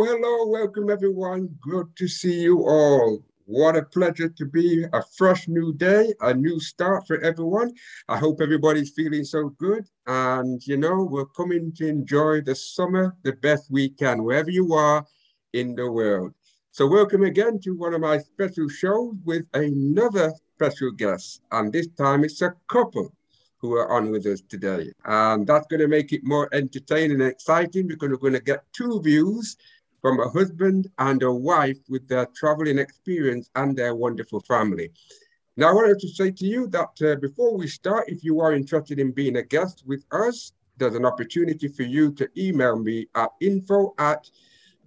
Hello, hello, welcome everyone. Good to see you all. What a pleasure to be a fresh new day, a new start for everyone. I hope everybody's feeling so good. And you know, we're coming to enjoy the summer the best we can, wherever you are in the world. So welcome again to one of my special shows with another special guest. And this time it's a couple who are on with us today. And that's going to make it more entertaining and exciting because we're going to get two views from a husband and a wife with their traveling experience and their wonderful family. Now, I wanted to say to you that uh, before we start, if you are interested in being a guest with us, there's an opportunity for you to email me at info at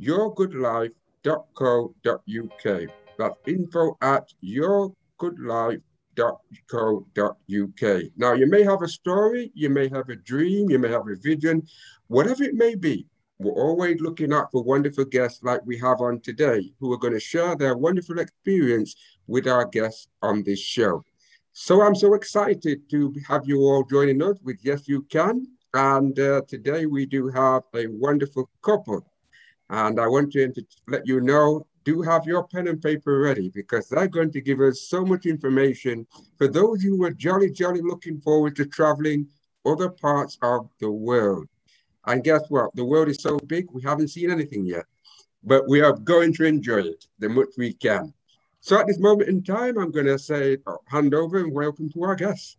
yourgoodlife.co.uk. That's info at yourgoodlife.co.uk. Now, you may have a story, you may have a dream, you may have a vision, whatever it may be. We're always looking out for wonderful guests like we have on today, who are going to share their wonderful experience with our guests on this show. So I'm so excited to have you all joining us with Yes You Can. And uh, today we do have a wonderful couple. And I want to let you know do have your pen and paper ready because they're going to give us so much information for those who are jolly, jolly looking forward to traveling other parts of the world. And guess what? The world is so big, we haven't seen anything yet, but we are going to enjoy it the much we can. So at this moment in time, I'm going to say uh, hand over and welcome to our guests.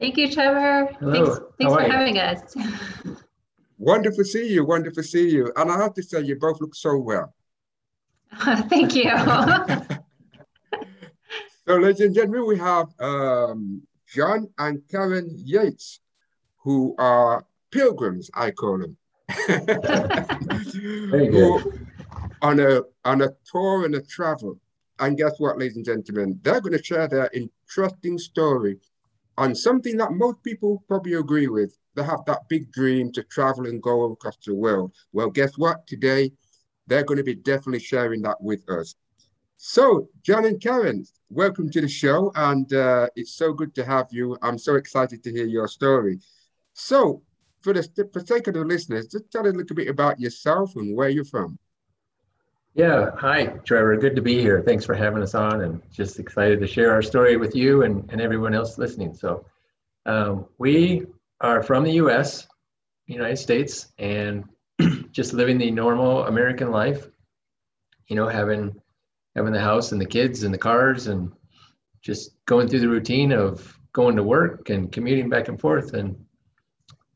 Thank you, Trevor. Hello. Thanks, thanks for having us. Wonderful to see you. Wonderful to see you. And I have to say, you both look so well. Thank you. so, ladies and gentlemen, we have um, John and Karen Yates, who are pilgrims, I call them. On a on a tour and a travel. And guess what, ladies and gentlemen? They're going to share their interesting story on something that most people probably agree with they have that big dream to travel and go across the world. Well, guess what? Today, they're going to be definitely sharing that with us. So, John and Karen, welcome to the show, and uh, it's so good to have you. I'm so excited to hear your story. So, for the for sake of the listeners, just tell us a little bit about yourself and where you're from. Yeah, hi, Trevor. Good to be here. Thanks for having us on, and just excited to share our story with you and, and everyone else listening. So, um, we are from the US, United States, and just living the normal American life, you know, having having the house and the kids and the cars and just going through the routine of going to work and commuting back and forth and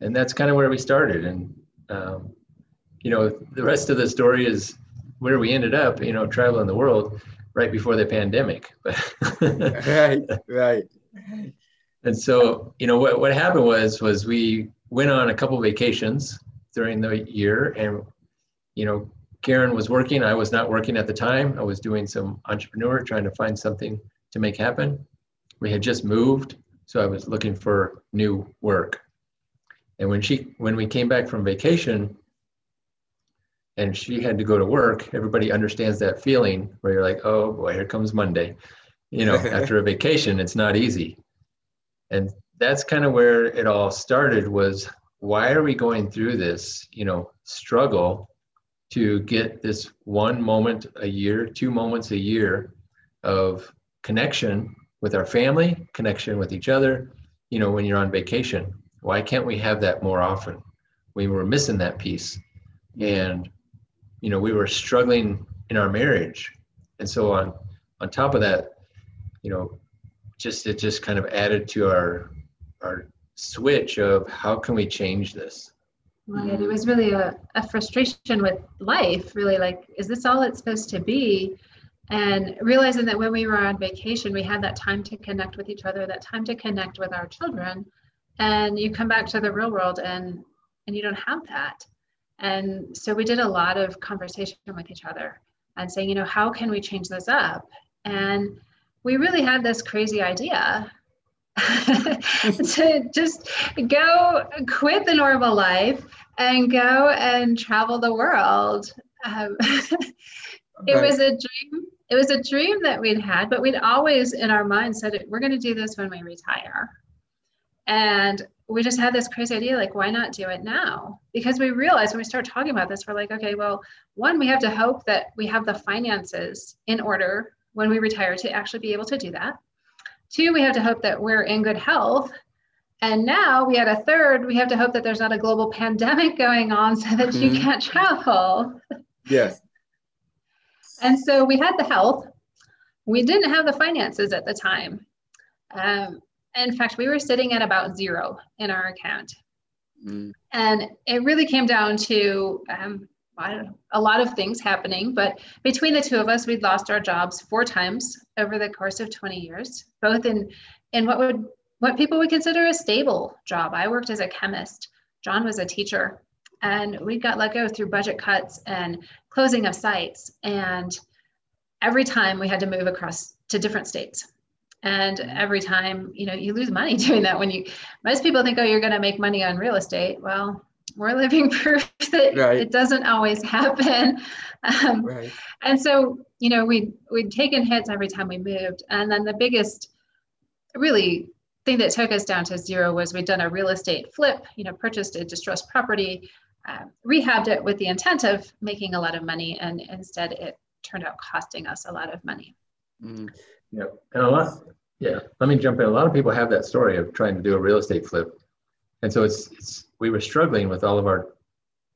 and that's kind of where we started and um, you know the rest of the story is where we ended up you know traveling the world right before the pandemic right right and so, you know, what, what happened was, was we went on a couple vacations during the year and, you know, Karen was working. I was not working at the time. I was doing some entrepreneur, trying to find something to make happen. We had just moved, so I was looking for new work. And when she, when we came back from vacation, and she had to go to work, everybody understands that feeling where you're like, oh boy, here comes Monday. You know, after a vacation, it's not easy and that's kind of where it all started was why are we going through this you know struggle to get this one moment a year two moments a year of connection with our family connection with each other you know when you're on vacation why can't we have that more often? We were missing that piece. And you know we were struggling in our marriage. And so on on top of that you know just it just kind of added to our our switch of how can we change this? Right it was really a, a frustration with life really like is this all it's supposed to be? And realizing that when we were on vacation we had that time to connect with each other that time to connect with our children and you come back to the real world and and you don't have that and so we did a lot of conversation with each other and saying you know how can we change this up and we really had this crazy idea to just go quit the normal life and go and travel the world. Um, it was a dream. It was a dream that we'd had, but we'd always in our mind said, we're going to do this when we retire. And we just had this crazy idea like, why not do it now? Because we realized when we start talking about this, we're like, okay, well, one, we have to hope that we have the finances in order when we retire to actually be able to do that. Two, we have to hope that we're in good health. And now we had a third, we have to hope that there's not a global pandemic going on so that mm-hmm. you can't travel. Yes. and so we had the health. We didn't have the finances at the time. Um, in fact, we were sitting at about zero in our account. Mm. And it really came down to um, a lot of things happening, but between the two of us, we'd lost our jobs four times over the course of 20 years, both in, in what would what people would consider a stable job. I worked as a chemist. John was a teacher, and we got let go through budget cuts and closing of sites. And every time we had to move across to different states and every time you know you lose money doing that when you most people think oh you're going to make money on real estate well we're living proof that right. it doesn't always happen um, right. and so you know we we'd taken hits every time we moved and then the biggest really thing that took us down to zero was we'd done a real estate flip you know purchased a distressed property uh, rehabbed it with the intent of making a lot of money and instead it turned out costing us a lot of money mm. Yeah, and a lot. Yeah, let me jump in. A lot of people have that story of trying to do a real estate flip, and so it's it's we were struggling with all of our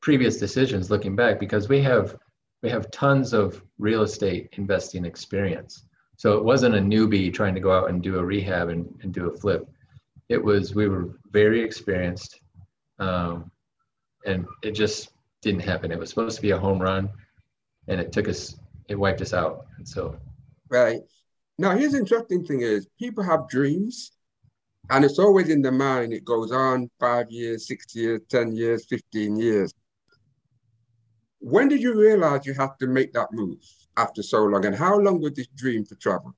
previous decisions looking back because we have we have tons of real estate investing experience. So it wasn't a newbie trying to go out and do a rehab and, and do a flip. It was we were very experienced, um, and it just didn't happen. It was supposed to be a home run, and it took us it wiped us out. And so right now, here's interesting thing is people have dreams and it's always in the mind. It goes on five years, six years, 10 years, 15 years. When did you realize you had to make that move after so long? And how long was this dream to travel?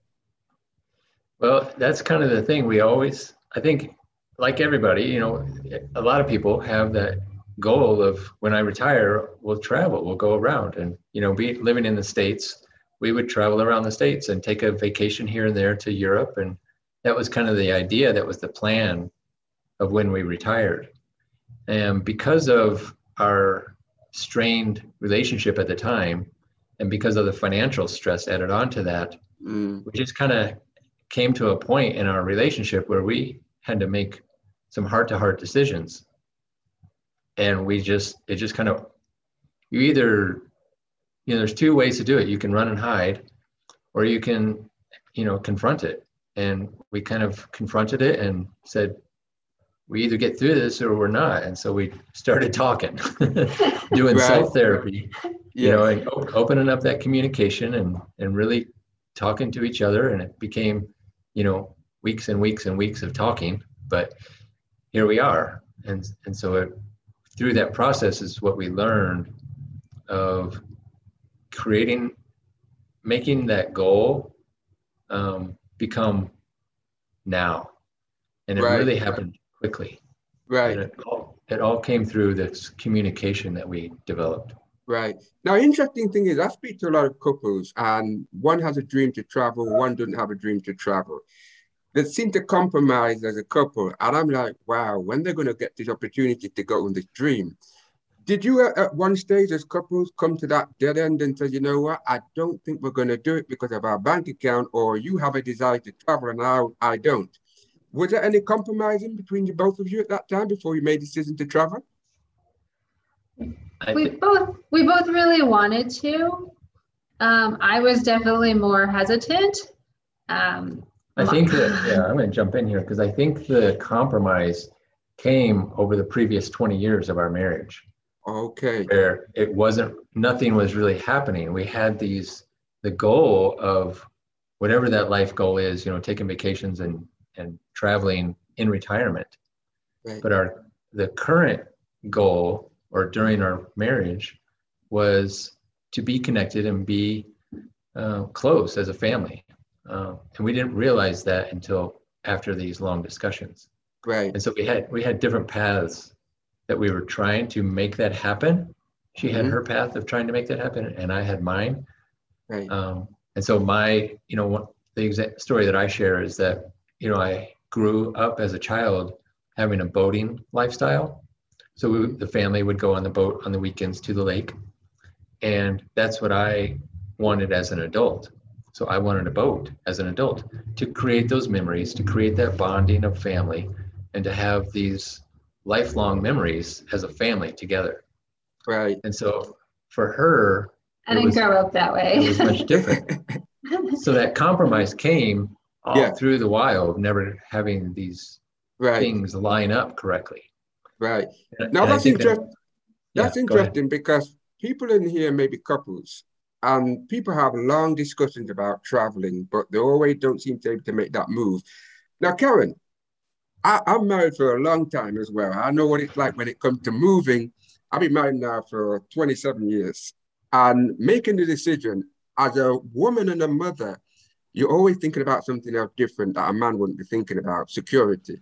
Well, that's kind of the thing. We always, I think, like everybody, you know, a lot of people have that goal of when I retire, we'll travel, we'll go around and, you know, be living in the States we would travel around the states and take a vacation here and there to Europe, and that was kind of the idea. That was the plan of when we retired. And because of our strained relationship at the time, and because of the financial stress added on to that, mm. we just kind of came to a point in our relationship where we had to make some heart-to-heart decisions and we just it just kind of you either you know, there's two ways to do it. You can run and hide, or you can, you know, confront it. And we kind of confronted it and said, we either get through this or we're not. And so we started talking, doing right. self therapy, you know, and opening up that communication and, and really talking to each other. And it became, you know, weeks and weeks and weeks of talking, but here we are. And, and so it, through that process is what we learned of creating, making that goal um, become now. And it right. really happened quickly. Right. it all, it all came through this communication that we developed. Right. Now, interesting thing is, I speak to a lot of couples, and one has a dream to travel, one doesn't have a dream to travel. They seem to compromise as a couple, and I'm like, wow, when they're going to get this opportunity to go on this dream? Did you at one stage as couples come to that dead end and say, you know what, I don't think we're going to do it because of our bank account, or you have a desire to travel and now I don't? Was there any compromising between you both of you at that time before you made the decision to travel? We both we both really wanted to. Um, I was definitely more hesitant. Um, I think that yeah, I'm going to jump in here because I think the compromise came over the previous 20 years of our marriage. Okay. Where it wasn't, nothing was really happening. We had these, the goal of whatever that life goal is, you know, taking vacations and, and traveling in retirement. Right. But our, the current goal or during our marriage was to be connected and be uh, close as a family. Uh, and we didn't realize that until after these long discussions. Right. And so we had we had different paths that we were trying to make that happen. She mm-hmm. had her path of trying to make that happen, and I had mine. Right. Um, and so my, you know, the exact story that I share is that, you know, I grew up as a child having a boating lifestyle. So we, the family would go on the boat on the weekends to the lake. And that's what I wanted as an adult. So I wanted a boat as an adult to create those memories, to create that bonding of family, and to have these lifelong memories as a family together. Right. And so for her, I didn't was, grow up that way. it was much different. so that compromise came all yeah. through the while of never having these right. things line up correctly. Right. And, now and that's, inter- that, that's yeah, interesting because people in here may be couples and people have long discussions about traveling, but they always don't seem to be able to make that move. Now, Karen, I, am married for a long time as well. I know what it's like when it comes to moving. I've been married now for 27 years and making the decision as a woman and a mother, you're always thinking about something else different that a man wouldn't be thinking about security,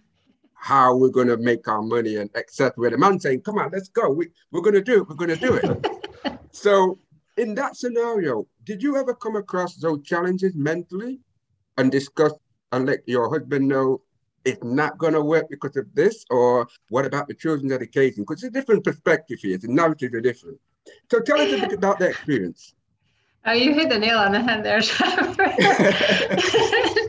how we're going to make our money, and etc. Where the man saying, Come on, let's go. We, we're going to do it. We're going to do it. so, in that scenario, did you ever come across those challenges mentally and discuss and let your husband know it's not going to work because of this? Or what about the children's education? Because it's a different perspective here, the narrative are different. So tell us a bit about that experience. Oh, you hit the nail on the head there,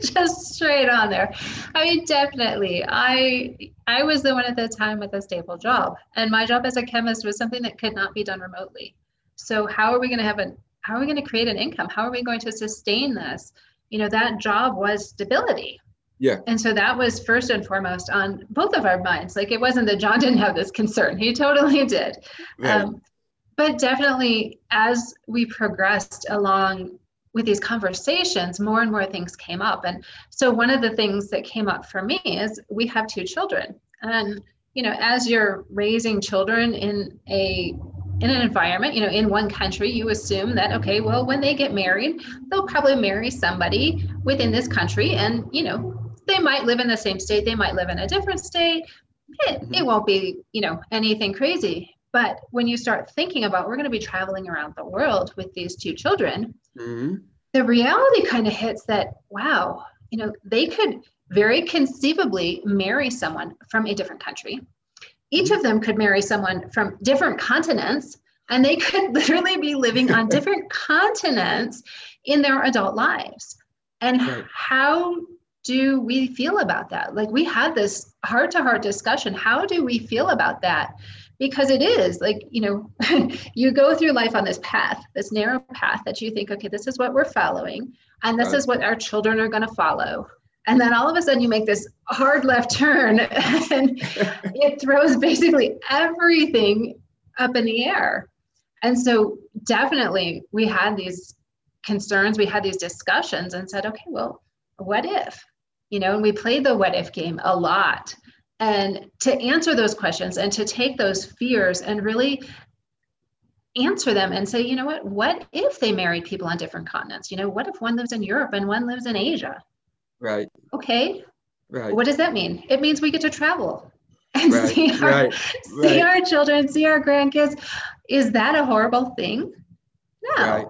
Just straight on there. I mean, definitely. I I was the one at the time with a stable job, and my job as a chemist was something that could not be done remotely. So how are we going to have an how are we going to create an income? How are we going to sustain this? You know, that job was stability. Yeah. And so that was first and foremost on both of our minds. Like it wasn't that John didn't have this concern; he totally did. Right. Um, but definitely as we progressed along with these conversations more and more things came up and so one of the things that came up for me is we have two children and you know as you're raising children in a in an environment you know in one country you assume that okay well when they get married they'll probably marry somebody within this country and you know they might live in the same state they might live in a different state it, it won't be you know anything crazy but when you start thinking about we're going to be traveling around the world with these two children, mm-hmm. the reality kind of hits that, wow, you know, they could very conceivably marry someone from a different country. Each mm-hmm. of them could marry someone from different continents, and they could literally be living on different continents in their adult lives. And right. how do we feel about that? Like we had this heart to heart discussion. How do we feel about that? because it is like you know you go through life on this path this narrow path that you think okay this is what we're following and this right. is what our children are going to follow and then all of a sudden you make this hard left turn and it throws basically everything up in the air and so definitely we had these concerns we had these discussions and said okay well what if you know and we played the what if game a lot and to answer those questions and to take those fears and really answer them and say, you know what, what if they married people on different continents? You know, what if one lives in Europe and one lives in Asia? Right. Okay. Right. What does that mean? It means we get to travel and right. see, our, right. see our children, see our grandkids. Is that a horrible thing? No. Right.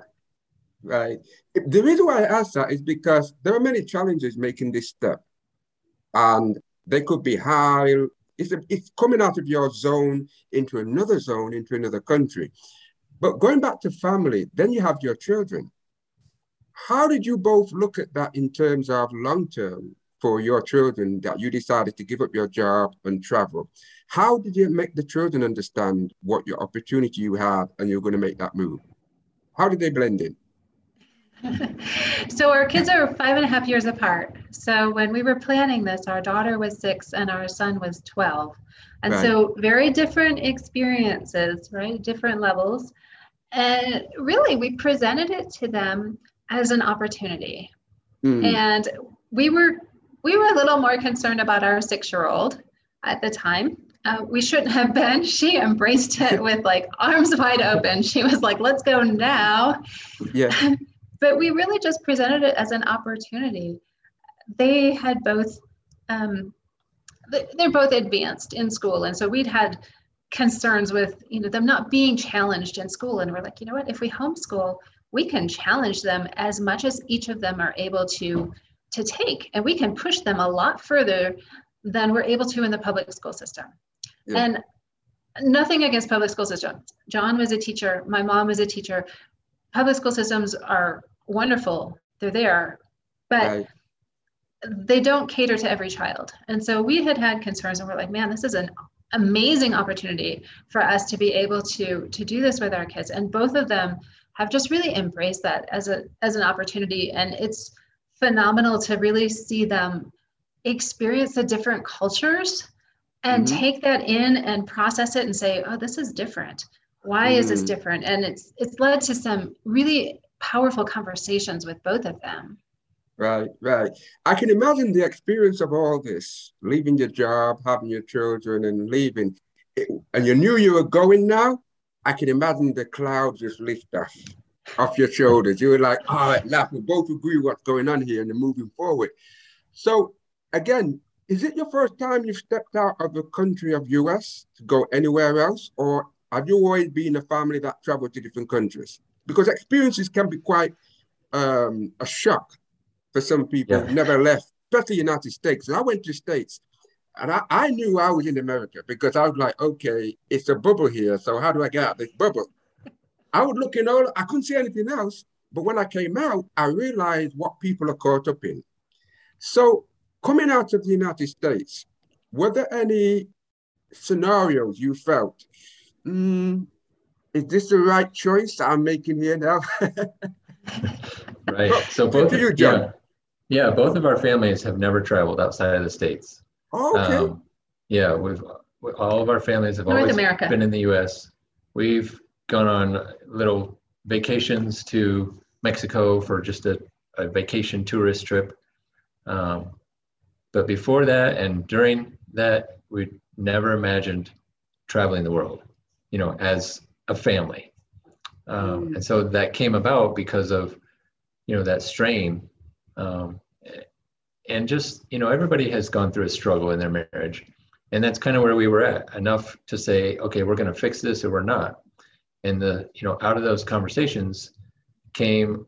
Right. The reason why I ask that is because there are many challenges making this step. And they could be high. It's, a, it's coming out of your zone into another zone, into another country. But going back to family, then you have your children. How did you both look at that in terms of long term for your children that you decided to give up your job and travel? How did you make the children understand what your opportunity you had and you're going to make that move? How did they blend in? So our kids are five and a half years apart. So when we were planning this, our daughter was six and our son was 12. And right. so very different experiences, right? Different levels. And really, we presented it to them as an opportunity. Mm. And we were we were a little more concerned about our six-year-old at the time. Uh, we shouldn't have been. She embraced it with like arms wide open. She was like, "Let's go now." Yeah. but we really just presented it as an opportunity. They had both, um, they're both advanced in school, and so we'd had concerns with you know them not being challenged in school, and we're like, you know what, if we homeschool, we can challenge them as much as each of them are able to to take, and we can push them a lot further than we're able to in the public school system. Yeah. And nothing against public school system. John was a teacher. My mom was a teacher. Public school systems are wonderful. They're there, but right. they don't cater to every child. And so we had had concerns, and we're like, man, this is an amazing opportunity for us to be able to to do this with our kids. And both of them have just really embraced that as a as an opportunity, and it's phenomenal to really see them experience the different cultures and mm-hmm. take that in and process it and say oh this is different why mm. is this mm. different and it's it's led to some really powerful conversations with both of them. Right right. I can imagine the experience of all this leaving your job having your children and leaving. And you knew you were going now? I can imagine the clouds just lift off off your shoulders. You were like all right now we both agree what's going on here and moving forward. So again is it your first time you've stepped out of the country of US to go anywhere else? Or have you always been a family that traveled to different countries? Because experiences can be quite um, a shock for some people yeah. who never left, especially the United States. And I went to the States and I, I knew I was in America because I was like, okay, it's a bubble here. So how do I get out of this bubble? I would look in all, I couldn't see anything else. But when I came out, I realized what people are caught up in. So Coming out of the United States, were there any scenarios you felt, mm, is this the right choice I'm making here now? right. So both you, John. Yeah, yeah, both of our families have never traveled outside of the states. Oh, okay. Um, yeah, we've all of our families have North always America. been in the U.S. We've gone on little vacations to Mexico for just a, a vacation tourist trip. Um, but before that and during that, we never imagined traveling the world, you know, as a family. Um, mm. And so that came about because of, you know, that strain. Um, and just, you know, everybody has gone through a struggle in their marriage. And that's kind of where we were at enough to say, okay, we're going to fix this or we're not. And the, you know, out of those conversations came,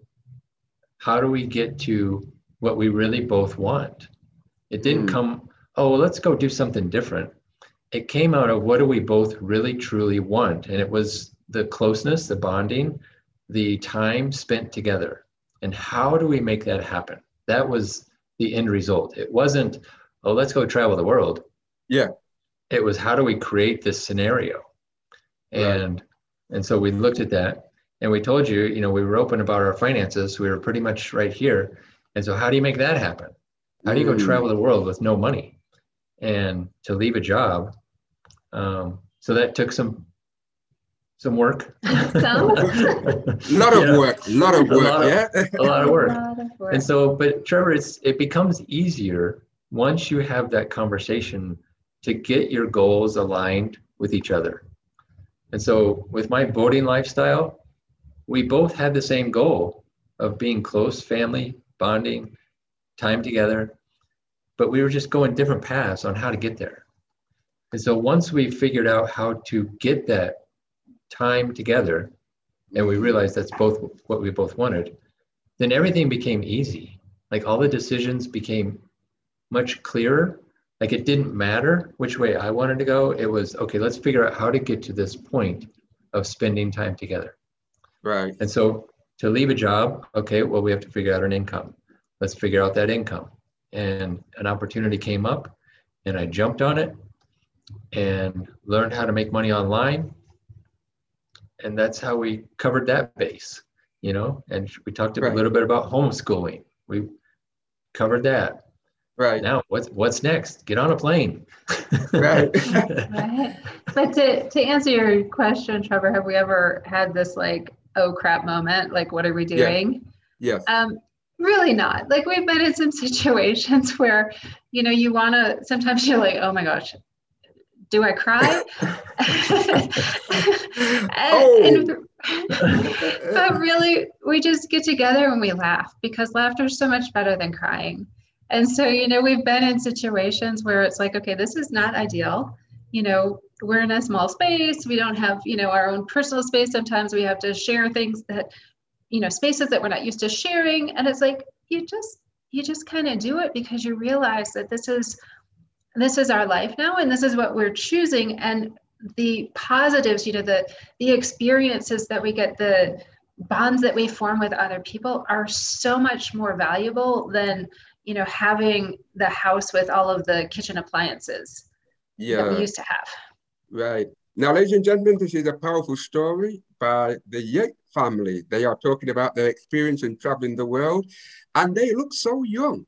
how do we get to what we really both want? It didn't mm. come, oh, well, let's go do something different. It came out of what do we both really truly want? And it was the closeness, the bonding, the time spent together. And how do we make that happen? That was the end result. It wasn't, oh, let's go travel the world. Yeah. It was how do we create this scenario? And right. and so we looked at that and we told you, you know, we were open about our finances. We were pretty much right here. And so how do you make that happen? How do you go mm. travel the world with no money and to leave a job? Um, so that took some some work. a lot of work. A lot of work. Lot yeah. A lot of work. Lot of work. And so, but Trevor, it's it becomes easier once you have that conversation to get your goals aligned with each other. And so, with my boating lifestyle, we both had the same goal of being close family, bonding, time together, but we were just going different paths on how to get there. And so once we figured out how to get that time together, and we realized that's both what we both wanted, then everything became easy. Like all the decisions became much clearer. Like it didn't matter which way I wanted to go. It was okay, let's figure out how to get to this point of spending time together. Right. And so to leave a job, okay, well, we have to figure out an income let's figure out that income. And an opportunity came up and I jumped on it and learned how to make money online. And that's how we covered that base, you know, and we talked right. a little bit about homeschooling. We covered that. Right. Now what's what's next? Get on a plane. right. right. But to, to answer your question, Trevor, have we ever had this like, oh crap moment? Like what are we doing? Yeah. Yes. Um, really not like we've been in some situations where you know you want to sometimes you're like oh my gosh do i cry? Oh. but really we just get together and we laugh because laughter is so much better than crying. And so you know we've been in situations where it's like okay this is not ideal. You know we're in a small space. We don't have you know our own personal space. Sometimes we have to share things that you know spaces that we're not used to sharing. And it's like you just you just kind of do it because you realize that this is this is our life now and this is what we're choosing. And the positives you know the the experiences that we get the bonds that we form with other people are so much more valuable than you know having the house with all of the kitchen appliances yeah. that we used to have. Right. Now ladies and gentlemen this is a powerful story by the Yates family. They are talking about their experience in traveling the world and they look so young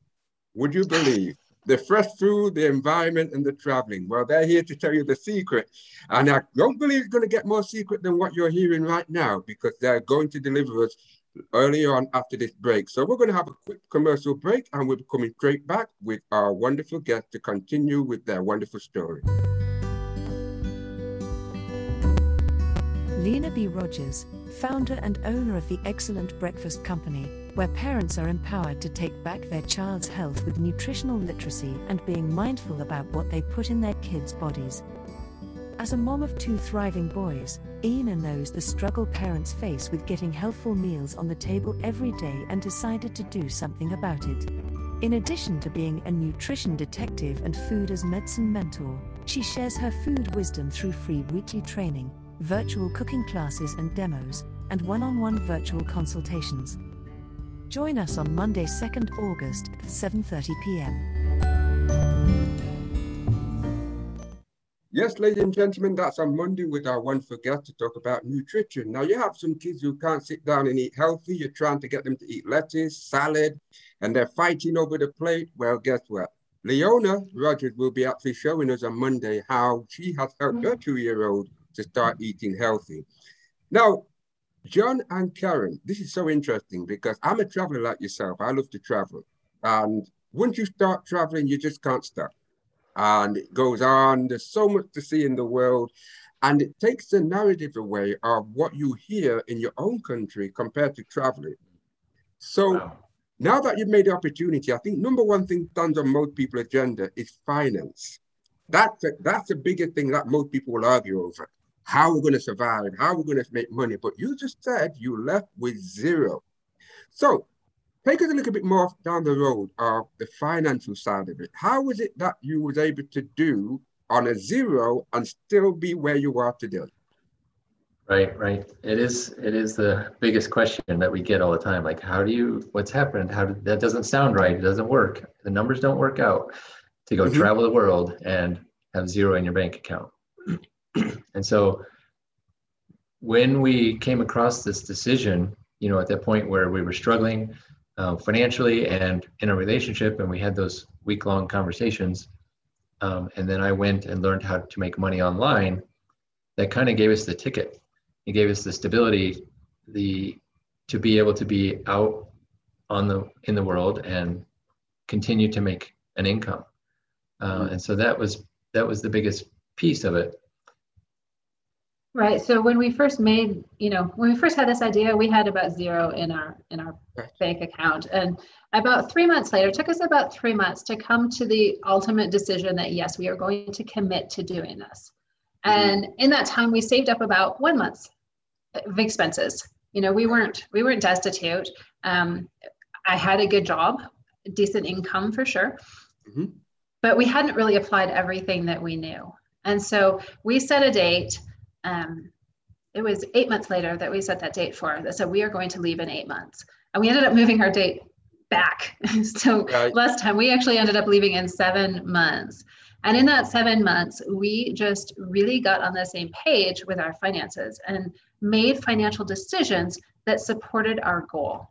would you believe the fresh food, the environment, and the traveling. Well, they're here to tell you the secret. And I don't believe it's going to get more secret than what you're hearing right now because they're going to deliver us earlier on after this break. So we're going to have a quick commercial break and we're coming straight back with our wonderful guest to continue with their wonderful story. Lena B. Rogers, founder and owner of the Excellent Breakfast Company, where parents are empowered to take back their child's health with nutritional literacy and being mindful about what they put in their kids' bodies. As a mom of two thriving boys, Ina knows the struggle parents face with getting healthful meals on the table every day and decided to do something about it. In addition to being a nutrition detective and food as medicine mentor, she shares her food wisdom through free weekly training, virtual cooking classes and demos, and one on one virtual consultations. Join us on Monday, 2nd August, 7:30 p.m. Yes, ladies and gentlemen, that's on Monday with our one for guest to talk about nutrition. Now, you have some kids who can't sit down and eat healthy. You're trying to get them to eat lettuce, salad, and they're fighting over the plate. Well, guess what? Leona Rogers will be actually showing us on Monday how she has helped her mm. two-year-old to start eating healthy. Now, John and Karen, this is so interesting because I'm a traveler like yourself. I love to travel. And once you start traveling, you just can't stop. And it goes on. There's so much to see in the world. And it takes the narrative away of what you hear in your own country compared to traveling. So wow. now that you've made the opportunity, I think number one thing stands on most people's agenda is finance. That's a, that's the biggest thing that most people will argue over how we're going to survive, and how we're going to make money. But you just said you left with zero. So take us a little bit more down the road of the financial side of it. How was it that you was able to do on a zero and still be where you are today? Right, right. It is. It is the biggest question that we get all the time. Like, how do you? What's happened? How did, that doesn't sound right? It doesn't work. The numbers don't work out to go mm-hmm. travel the world and have zero in your bank account. and so when we came across this decision, you know, at that point where we were struggling uh, financially and in a relationship, and we had those week long conversations, um, and then I went and learned how to make money online, that kind of gave us the ticket. It gave us the stability, the to be able to be out on the in the world and continue to make an income. Uh, mm-hmm. and so that was that was the biggest piece of it. Right. So when we first made, you know, when we first had this idea, we had about zero in our in our bank account. And about three months later, it took us about three months to come to the ultimate decision that yes, we are going to commit to doing this. Mm-hmm. And in that time, we saved up about one month of expenses. You know, we weren't we weren't destitute. Um, I had a good job, decent income for sure, mm-hmm. but we hadn't really applied everything that we knew. And so we set a date um, it was eight months later that we set that date for that said we are going to leave in eight months and we ended up moving our date back so right. last time we actually ended up leaving in seven months and in that seven months we just really got on the same page with our finances and made financial decisions that supported our goal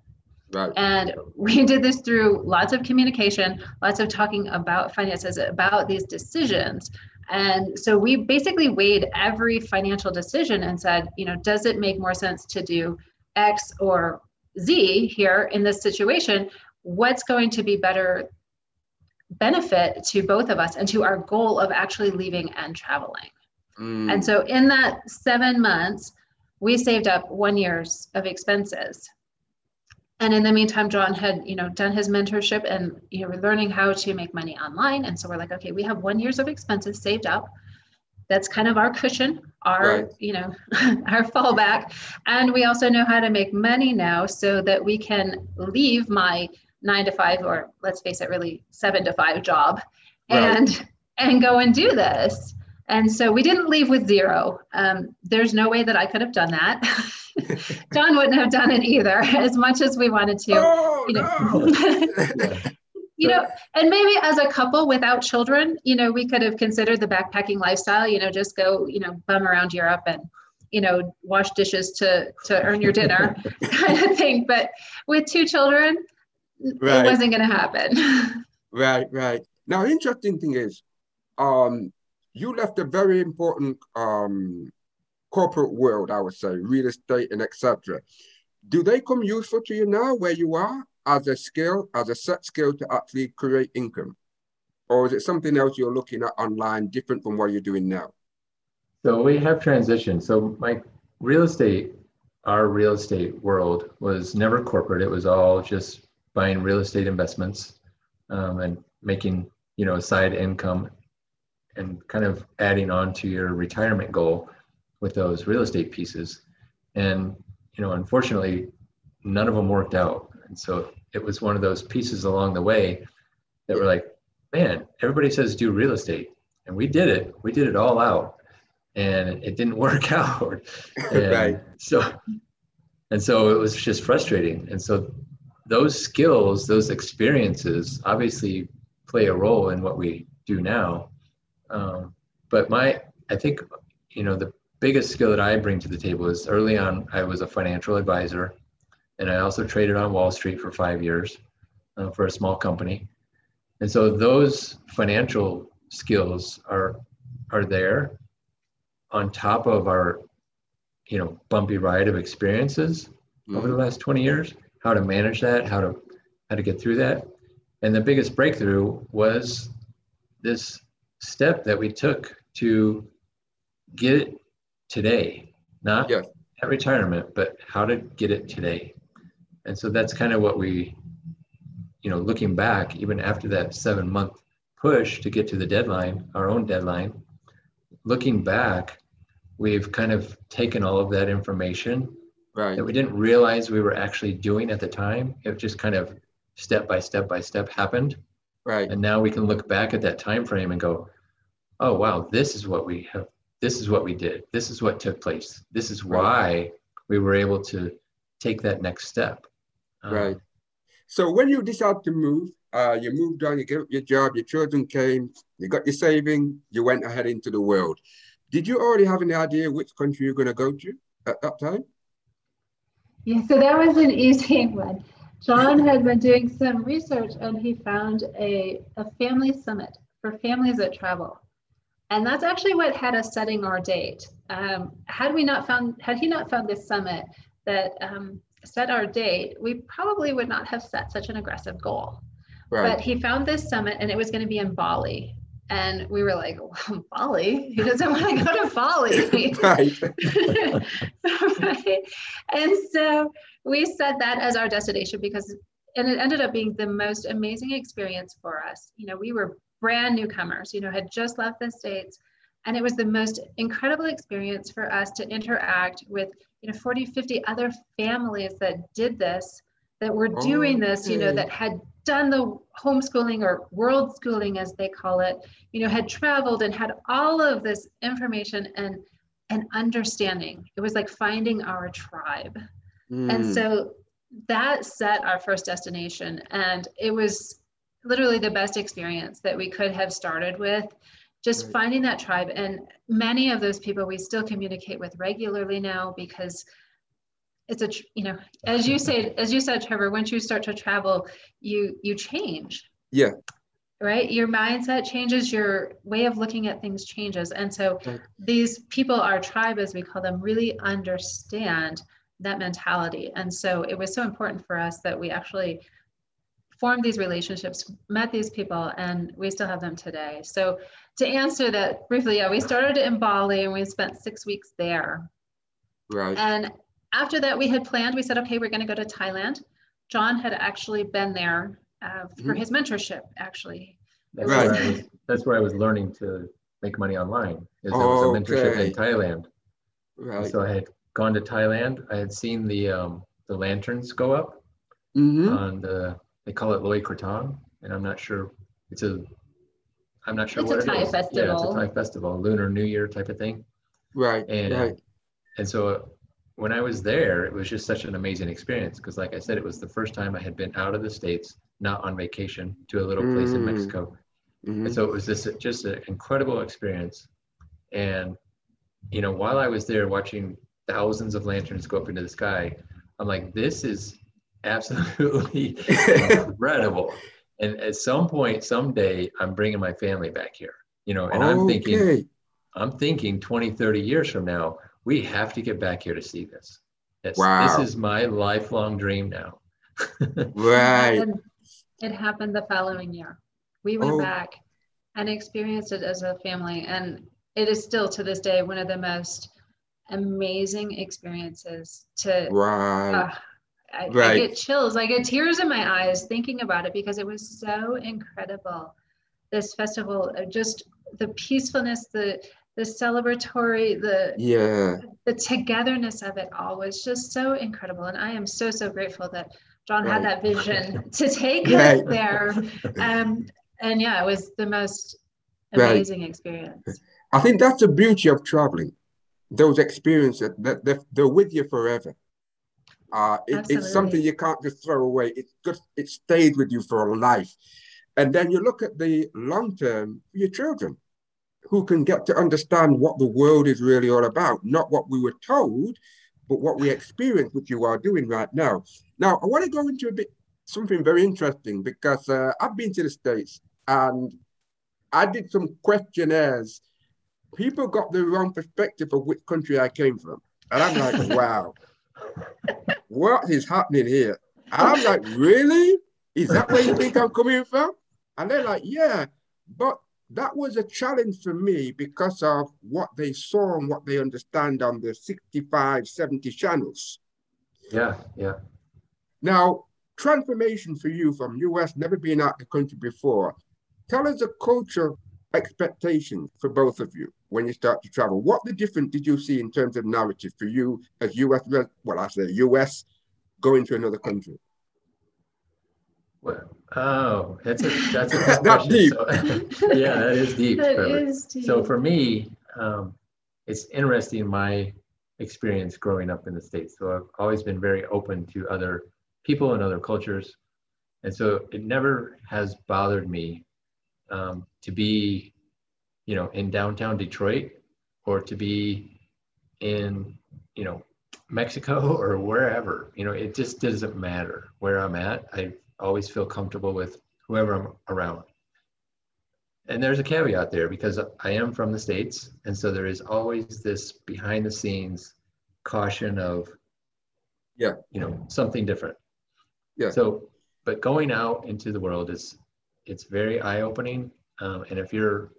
Right. And we did this through lots of communication, lots of talking about finances, about these decisions. And so we basically weighed every financial decision and said, you know, does it make more sense to do X or Z here in this situation? What's going to be better benefit to both of us and to our goal of actually leaving and traveling? Mm. And so in that seven months, we saved up one year's of expenses and in the meantime john had you know done his mentorship and you know we're learning how to make money online and so we're like okay we have one year's of expenses saved up that's kind of our cushion our right. you know our fallback and we also know how to make money now so that we can leave my nine to five or let's face it really seven to five job right. and and go and do this. And so we didn't leave with zero. Um, there's no way that I could have done that. John wouldn't have done it either, as much as we wanted to. Oh, you know, no. you know, and maybe as a couple without children, you know, we could have considered the backpacking lifestyle, you know, just go, you know, bum around Europe and, you know, wash dishes to to earn your dinner kind of thing. But with two children, Right. it wasn't going to happen. Right, right. Now, interesting thing is, um, you left a very important um corporate world, I would say, real estate and etc. Do they come useful to you now where you are as a skill, as a set skill to actually create income? Or is it something else you're looking at online different from what you're doing now? So we have transitioned. So my real estate, our real estate world was never corporate. It was all just buying real estate investments um, and making, you know, a side income and kind of adding on to your retirement goal with those real estate pieces. And, you know, unfortunately, none of them worked out. And so it was one of those pieces along the way that were like, man, everybody says do real estate. And we did it. We did it all out and it didn't work out. Right. So, and so it was just frustrating. And so those skills, those experiences obviously play a role in what we do now. Um, but my, I think, you know, the biggest skill that I bring to the table is early on, I was a financial advisor and I also traded on Wall Street for five years uh, for a small company. And so those financial skills are, are there on top of our, you know, bumpy ride of experiences over the last 20 years, how to manage that, how to, how to get through that. And the biggest breakthrough was this step that we took to get today, not Yes. at retirement, but how to get it today. And so that's kind of what we, you know, looking back, even after that seven month push to get to the deadline, our own deadline, looking back, we've kind of taken all of that information Right. that we didn't realize we were actually doing at the time. It just kind of step by step by step happened. Right. And now we can look back at that time frame and go, oh wow, this is what we have this is what we did. This is what took place. This is why we were able to take that next step. Um, Right. So when you decided to move, uh, you moved on, you gave up your job, your children came, you got your saving, you went ahead into the world. Did you already have any idea which country you're going to go to at that time? Yeah, so that was an easy one. John had been doing some research and he found a, a family summit for families that travel. And that's actually what had us setting our date. Um, had we not found, had he not found this summit that um, set our date, we probably would not have set such an aggressive goal. But he found this summit and it was going to be in Bali. And we were like, well, Bali? Who doesn't want to go to Bali? Right. right? And so we set that as our destination because, and it ended up being the most amazing experience for us. You know, we were brand newcomers, you know, had just left the States. And it was the most incredible experience for us to interact with, you know, 40, 50 other families that did this, that were doing this, you know, Okay. that had done the homeschooling or world schooling, as they call it, you know, had traveled and had all of this information and and understanding. It was like finding our tribe. And Mm, so that set our first destination. And it was literally the best experience that we could have started with. Just Right. finding that tribe. And many of those people we still communicate with regularly now because it's a you know as you said as you said trevor once you start to travel you you change Yeah. right your mindset changes your way of looking at things changes and so Right. these people our tribe as we call them really understand that mentality and so it was so important for us that we actually formed these relationships met these people and we still have them today so to answer that briefly yeah we started in bali and we spent six weeks there Right. and after that, we had planned, we said, okay, we're going to go to Thailand. John had actually been there uh, for Mhm. his mentorship, actually. That's, Right. where I was, that's where I was learning to make money online. Is there was a mentorship Okay. in Thailand. Right. So I had gone to Thailand. I had seen the um, the lanterns go up hmm on the they call it Loy Krathong, and I'm not sure it's a I'm not sure what It's what a it Thai is. Yeah, it's a festival. Thai festival, Lunar New Year type of thing. Right, And right. and so when I was there, it was just such an amazing experience because, like I said, it was the first time I had been out of the states, not on vacation, to a little place in Mm. Mexico. Mhm. And so it was this just an incredible experience. And you know, while I was there watching thousands of lanterns go up into the sky, I'm like, this is absolutely incredible. And at some point, someday, I'm bringing my family back here. You know, and I'm thinking, I'm thinking 20, 30 years from now, we have to get back here to see this. It's, Wow. This is my lifelong dream now. Right. And it happened the following year. We went Oh. back and experienced it as a family. And it is still to this day one of the most amazing experiences to Right. uh, I, I get chills. I get tears in my eyes thinking about it because it was so incredible. This festival, just the peacefulness, the the celebratory, the yeah. the togetherness of it all was just so incredible. And I am so so grateful that John had that vision to take Right. us there. Um, and yeah, it was the most Right. amazing experience. I think that's the beauty of traveling. Those experiences that they're, they're with you forever. Uh, it- it's something you can't just throw away. It just it stays with you for a life. And then you look at the long term your children, who can get to understand what the world is really all about, not what we were told, but what we experience, which you are doing right now. Now, I want to go into a bit something very interesting because uh, I've been to the States and I did some questionnaires. People got the wrong perspective of which country I came from. And I'm like, wow, what is happening here? I'm like, really? Is that where you think I'm coming from? And they're like, yeah. But that was a challenge for me because of what they saw and what they understand on the 65, 70 channels. yeah, yeah. Now, transformation for you from US, never been out the country before. Tell us the culture expectations for both of you when you start to travel. What the difference did you see in terms of narrative for you as US, well, I say US going to another country? Well, oh, that's a that's a That's question. deep. So, yeah, that is deep. That Trevor. is So for me, um, it's interesting my experience growing up in the States. So I've always been very open to other people and other cultures. And so it never has bothered me um, to be, you know, in downtown Detroit or to be in, you know, Mexico or wherever. You know, it just doesn't matter where I'm at. I always feel comfortable with whoever I'm around and there's a caveat there because I am from the States. And so there is always this behind the scenes caution of, Yeah. you know, something different. Yeah. So, but going out into the world is, it's very eye opening. Um, and if you're,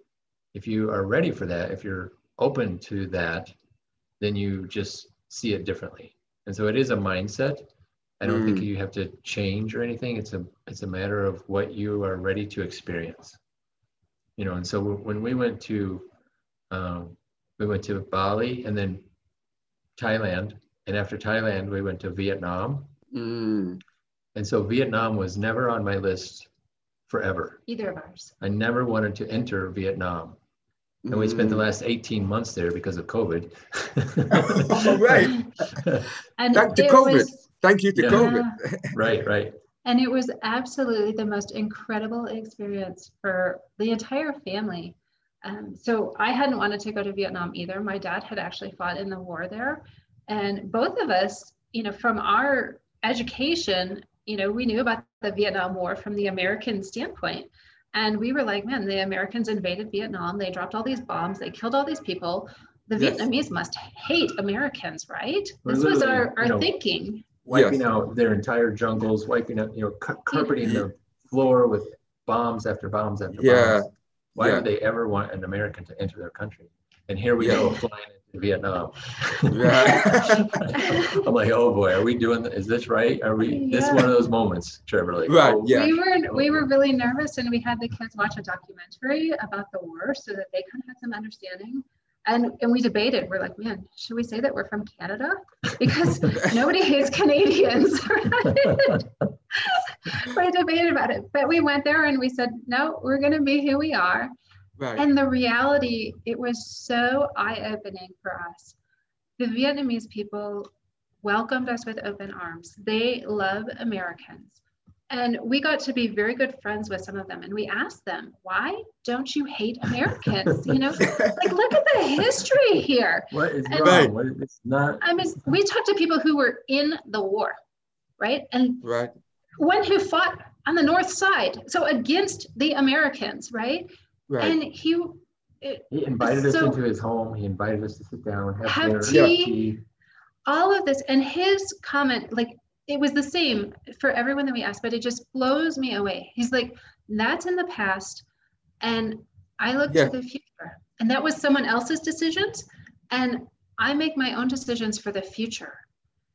if you are ready for that, if you're open to that, then you just see it differently. And so it is a mindset. I don't think Mm. you have to change or anything. It's a, it's a matter of what you are ready to experience you know and so when we went to um, we went to bali and then thailand and after thailand we went to vietnam Mm, and so vietnam was never on my list forever Either of ours. i never wanted to enter vietnam and we spent the mm. last 18 months there because of covid All right. And Back to COVID. was Thank you to Yeah. COVID. right right And it was absolutely the most incredible experience for the entire family. Um, so I hadn't wanted to go to Vietnam either. My dad had actually fought in the war there. And both of us, you know, from our education, you know, we knew about the Vietnam War from the American standpoint. And we were like, man, the Americans invaded Vietnam. They dropped all these bombs. They killed all these people. The Yes. Vietnamese must hate Americans, right? We're This was our, our you know, thinking. wiping Yes. out their entire jungles wiping out you know car- carpeting the floor with bombs after bombs after Yeah, bombs why yeah. would they ever want an American to enter their country? And here we go flying into Vietnam. Right. I'm like, oh boy, are we doing? th- Is this right? Are we? This is one of those moments, Trevor. Like, Right, oh, yeah. We were we were really nervous, and we had the kids watch a documentary about the war so that they kind of had some understanding. And and we debated. We're like, man, should we say that we're from Canada? Because nobody hates Canadians. Right? we debated about it, but we went there and we said, no, we're going to be who we are. Right. And the reality, it was so eye opening for us. The Vietnamese people welcomed us with open arms. They love Americans. And we got to be very good friends with some of them. And we asked them, why don't you hate Americans? You know, like look at the history here. What is And- wrong? What is, it's not. I mean, we talked to people who were in the war, right? And right. one who fought on the north side, so against the Americans, right? Right. And he, it, He invited us into his home. He invited us to sit down, have, Have dinner, tea. all of this, and his comment, like it was the same for everyone that we asked, but it just blows me away. He's like, that's in the past, and I look Yeah. to the future. And that was someone else's decisions, and I make my own decisions for the future.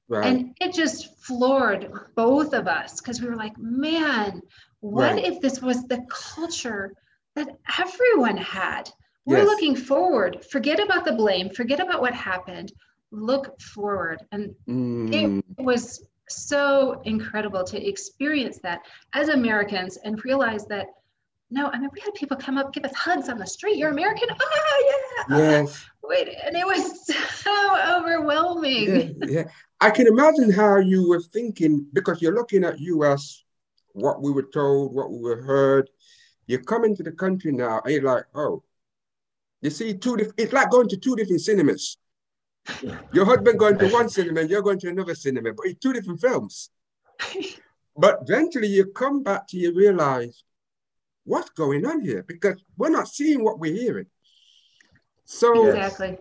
right. And it just floored both of us because we were like, man, what Right. if this was the culture that everyone had? We're Yes. looking forward. Forget about the blame, forget about what happened. Look forward. And Mm, it was so incredible to experience that as Americans and realize that. No, I mean, we had people come up, give us hugs on the street. You're American? Oh, yeah. yes. Wait, and it was so overwhelming. yeah, yeah. I can imagine how you were thinking because you're looking at US, what we were told, what we were heard. You're into the country now, and you're like, oh, you see, two. It's like going to two different cinemas. Your husband going to one cinema, and you're going to another cinema, but it's two different films. But eventually, you come back to you realize what's going on here because we're not seeing what we're hearing. So Exactly.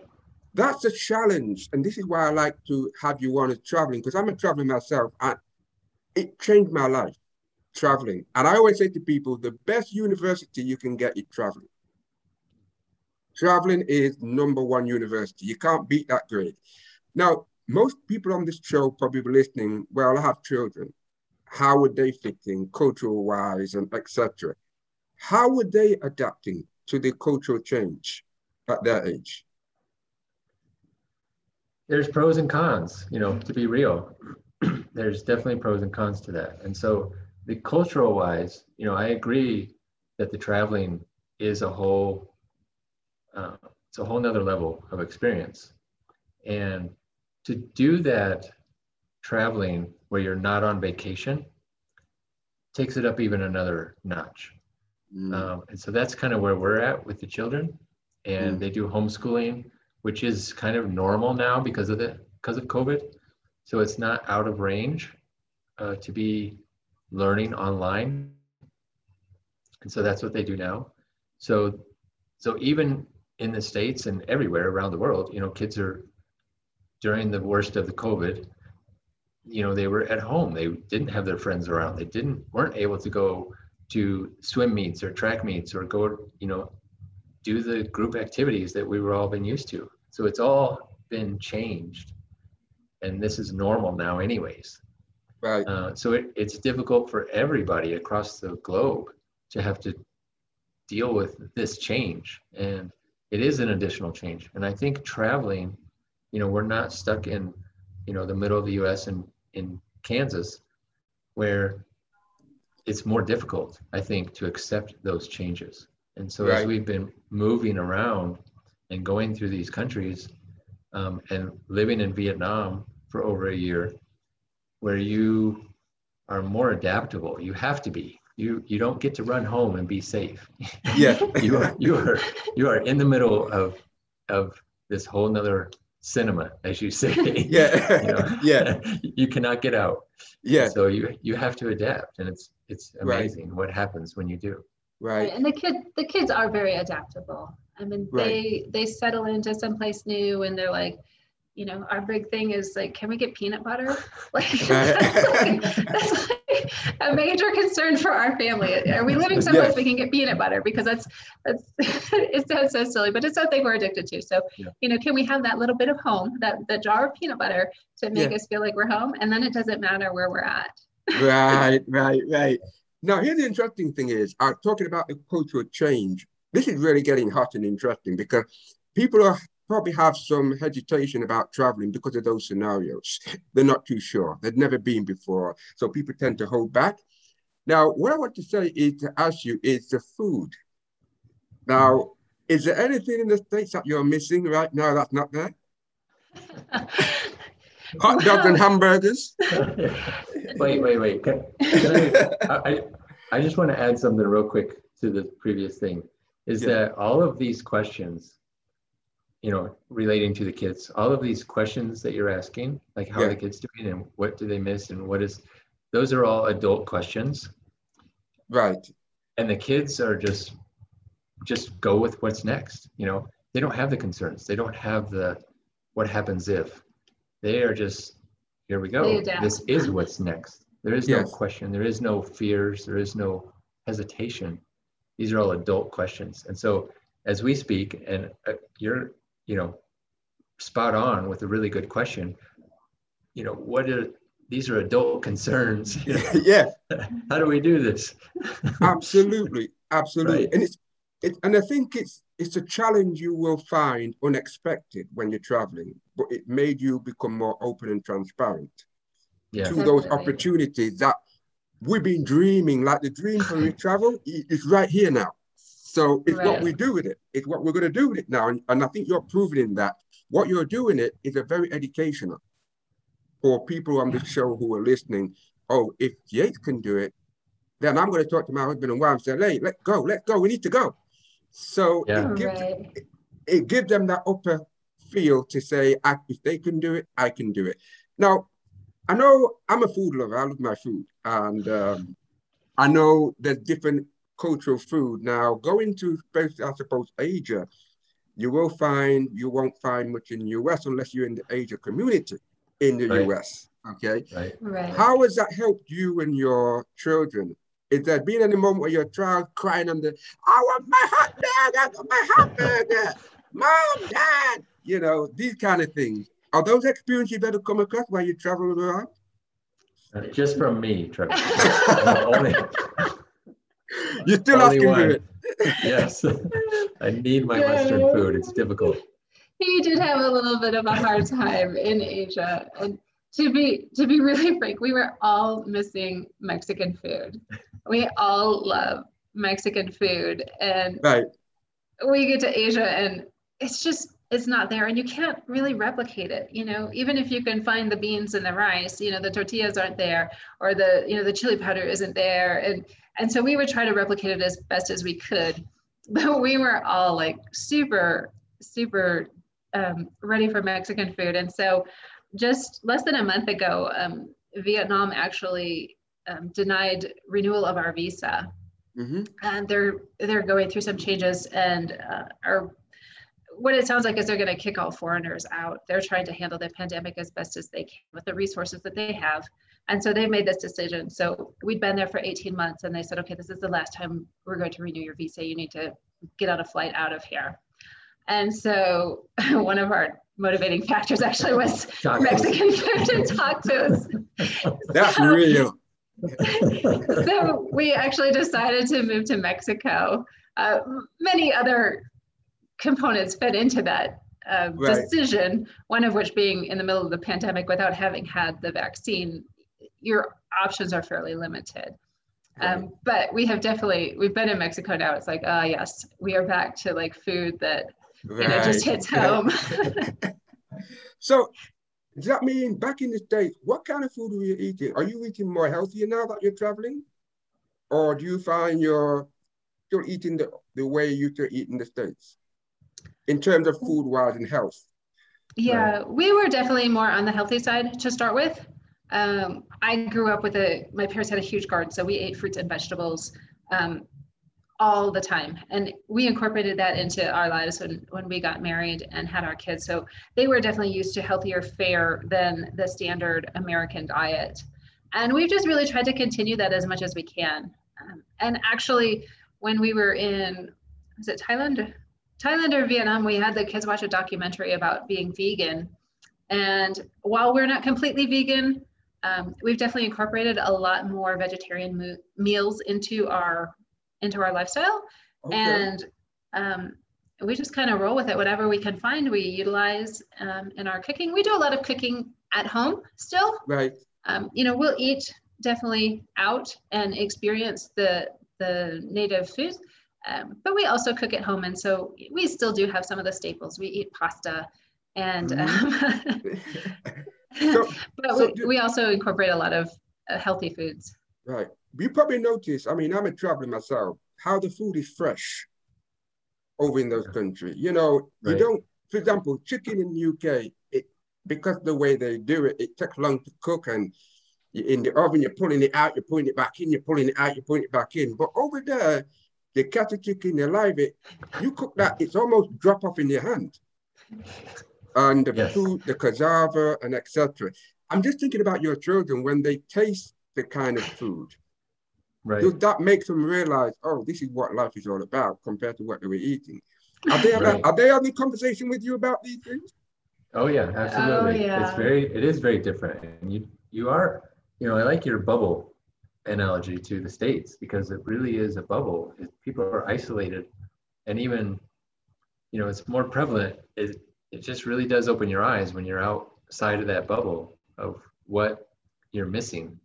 that's a challenge. And this is why I like to have you on as traveling, because I'm a traveler myself. And it changed my life, traveling. And I always say to people, the best university you can get is traveling. Traveling is number one university. You can't beat that grade. Now, most people on this show probably listening, well, I have children. How would they fit in cultural wise and etc. How were they adapting to the cultural change at their age? there's pros and cons, you know, to be real. there's definitely pros and cons to that. And so the cultural wise, you know, I agree that the traveling is a whole uh, it's a whole nother level of experience. And to do that traveling where you're not on vacation takes it up even another notch. Mm, Um, and so that's kind of where we're at with the children. And Mm. they do homeschooling, which is kind of normal now because of the because of COVID. So it's not out of range uh, to be learning online. And so that's what they do now. So so even in the states and everywhere around the world, you know, kids are during the worst of the COVID, you know, they were at home. They didn't have their friends around. They didn't weren't able to go to swim meets or track meets or go, you know, do the group activities that we were all been used to. So it's all been changed. And this is normal now anyways. Right. Uh, so it, it's difficult for everybody across the globe to have to deal with this change. And it is an additional change. And I think traveling, you know, we're not stuck in, you know, the middle of the US and in Kansas where it's more difficult, I think, to accept those changes. And so as we've been moving around and going through these countries um, and living in Vietnam for over a year, where you are more adaptable. You have to be. You you don't get to run home and be safe. Yeah. you are you are you are in the middle of of this whole nother cinema, as you say. Yeah. You know? Yeah. You cannot get out. Yeah. So you you have to adapt, and it's it's Right. amazing what happens when you do. Right. And the kid, the kids are very adaptable. I mean, Right. they they settle into someplace new, and they're like, you know, our big thing is like, can we get peanut butter? Like, that's like, that's like a major concern for our family. Are we living someplace Yes. we can get peanut butter? Because that's that's it sounds so silly, but it's something we're addicted to. So, Yeah. you know, can we have that little bit of home, that the jar of peanut butter, to make Yeah. us feel like we're home, and then it doesn't matter where we're at. right, right, right. Now, here's the interesting thing is, I'm talking about the cultural change. This is really getting hot and interesting because people are probably have some hesitation about traveling because of those scenarios. They're not too sure. They've never been before. So people tend to hold back. Now, what I want to say is to ask you is the food. Now, is there anything in the States that you're missing right now that's not there? Hot dogs and hamburgers? wait, wait, wait. Can, can I, I, I just want to add something real quick to the previous thing is yeah. that all of these questions, you know, relating to the kids, all of these questions that you're asking, like how yeah. are the kids doing and what do they miss and what is, those are all adult questions. Right. And the kids are just, just go with what's next. You know, they don't have the concerns. They don't have the, what happens if they are just, here we go. This is what's next. There is yes. no question. There is no fears. There is no hesitation. These are all adult questions. And so as we speak, and uh, you're, you know, spot on with a really good question. You know, what are these are adult concerns? You know? yeah. How do we do this? absolutely, absolutely. Right. And it's it, and I think it's it's a challenge you will find unexpected when you're traveling, but it made you become more open and transparent yeah. to those opportunities that we've been dreaming, like the dream for we travel is right here now. So it's right. what we do with it. It's what we're going to do with it now. And, and I think you're proving that what you're doing it is a very educational for people on the show who are listening. Oh, if Yates can do it, then I'm going to talk to my husband and wife and say, hey, let's go, let's go. We need to go. So yeah. it, gives, right. it, it gives them that upper feel to say, if they can do it, I can do it. Now, I know I'm a food lover. I love my food, and um, I know there's different cultural food. Now, going to, I suppose, Asia, you will find you won't find much in the US unless you're in the Asia community in the right. US. Okay. Right. right. How has that helped you and your children? Is there been any moment where your child crying on the, I want my hot dog, I want my hot burger, mom, dad, you know, these kind of things. Are those experiences you've ever come across while you travel around? Uh, just from me, Trevor. only, You're still asking for it. yes. I need my yeah. Western food. It's difficult. He did have a little bit of a hard time in Asia. And to be to be really frank, we were all missing Mexican food. We all love Mexican food. And right. we get to Asia and it's just it's not there and you can't really replicate it you know? Even if you can find the beans and the rice you know the tortillas aren't there or the you know the chili powder isn't there and and so we would try to replicate it as best as we could. But we were all like super super um, ready for mexican food and so just less than a month ago um, vietnam actually um, denied renewal of our visa. Mm-hmm. and they're they're going through some changes and uh, are what it sounds like is they're going to kick all foreigners out. They're trying to handle the pandemic as best as they can with the resources that they have. And so they made this decision. So we'd been there for 18 months and they said, okay, this is the last time we're going to renew your visa. You need to get on a flight out of here. And so one of our motivating factors actually was tacos. Mexican food and tacos. That's so, real. so we actually decided to move to Mexico. Uh, many other components fed into that uh, right. decision, one of which being in the middle of the pandemic without having had the vaccine, your options are fairly limited. Right. Um, but we have definitely, we've been in Mexico now. It's like, ah, uh, yes, we are back to like food that, right. you know, just hits home. so does that mean back in the States, what kind of food are you eating? Are you eating more healthier now that you're traveling? Or do you find you're still eating the, the way you used to eat in the States? In terms of food wise and health? Yeah, right. we were definitely more on the healthy side to start with. Um, I grew up with a, my parents had a huge garden, so we ate fruits and vegetables um, all the time. And we incorporated that into our lives when, when we got married and had our kids. So they were definitely used to healthier fare than the standard American diet. And we've just really tried to continue that as much as we can. Um, and actually, when we were in, was it Thailand? Thailand or Vietnam, we had the kids watch a documentary about being vegan. And while we're not completely vegan, um, we've definitely incorporated a lot more vegetarian mo- meals into our into our lifestyle, okay. and um, we just kind of roll with it. Whatever we can find, we utilize um, in our cooking. We do a lot of cooking at home still. Right. Um, you know, we'll eat definitely out and experience the the native foods, Um, but we also cook at home, and so we still do have some of the staples. We eat pasta, and um, so, but so we, do, we also incorporate a lot of uh, healthy foods. Right. You probably notice. I mean, I'm a traveler myself. How the food is fresh over in those countries. You know, right. you don't. For example, chicken in the UK, it because the way they do it, it takes long to cook, and in the oven you're pulling it out, you're putting it back in, you're pulling it out, you're putting it back in. But over there, they catch a chicken, they live it. Eh? You cook that, it's almost drop off in your hand. And the yes. food, the cassava, and etc. I'm just thinking about your children when they taste the kind of food. Right. Does that make them realize, oh, this is what life is all about compared to what they were eating? Are they right. are they having conversation with you about these things? Oh yeah, absolutely. Oh, yeah. It's very it is very different. And you you are, you know, I like your bubble analogy to the states because it really is a bubble. It, people are isolated, and even, you know, it's more prevalent. It it just really does open your eyes when you're outside of that bubble of what you're missing.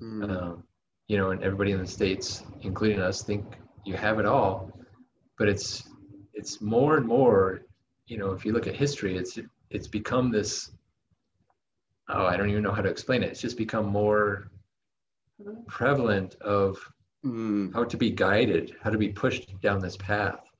Mm. Um, you know, and everybody in the states, including us, think you have it all, but it's it's more and more. You know, if you look at history, it's it's become this. Oh, I don't even know how to explain it. It's just become more prevalent of mm. how to be guided, how to be pushed down this path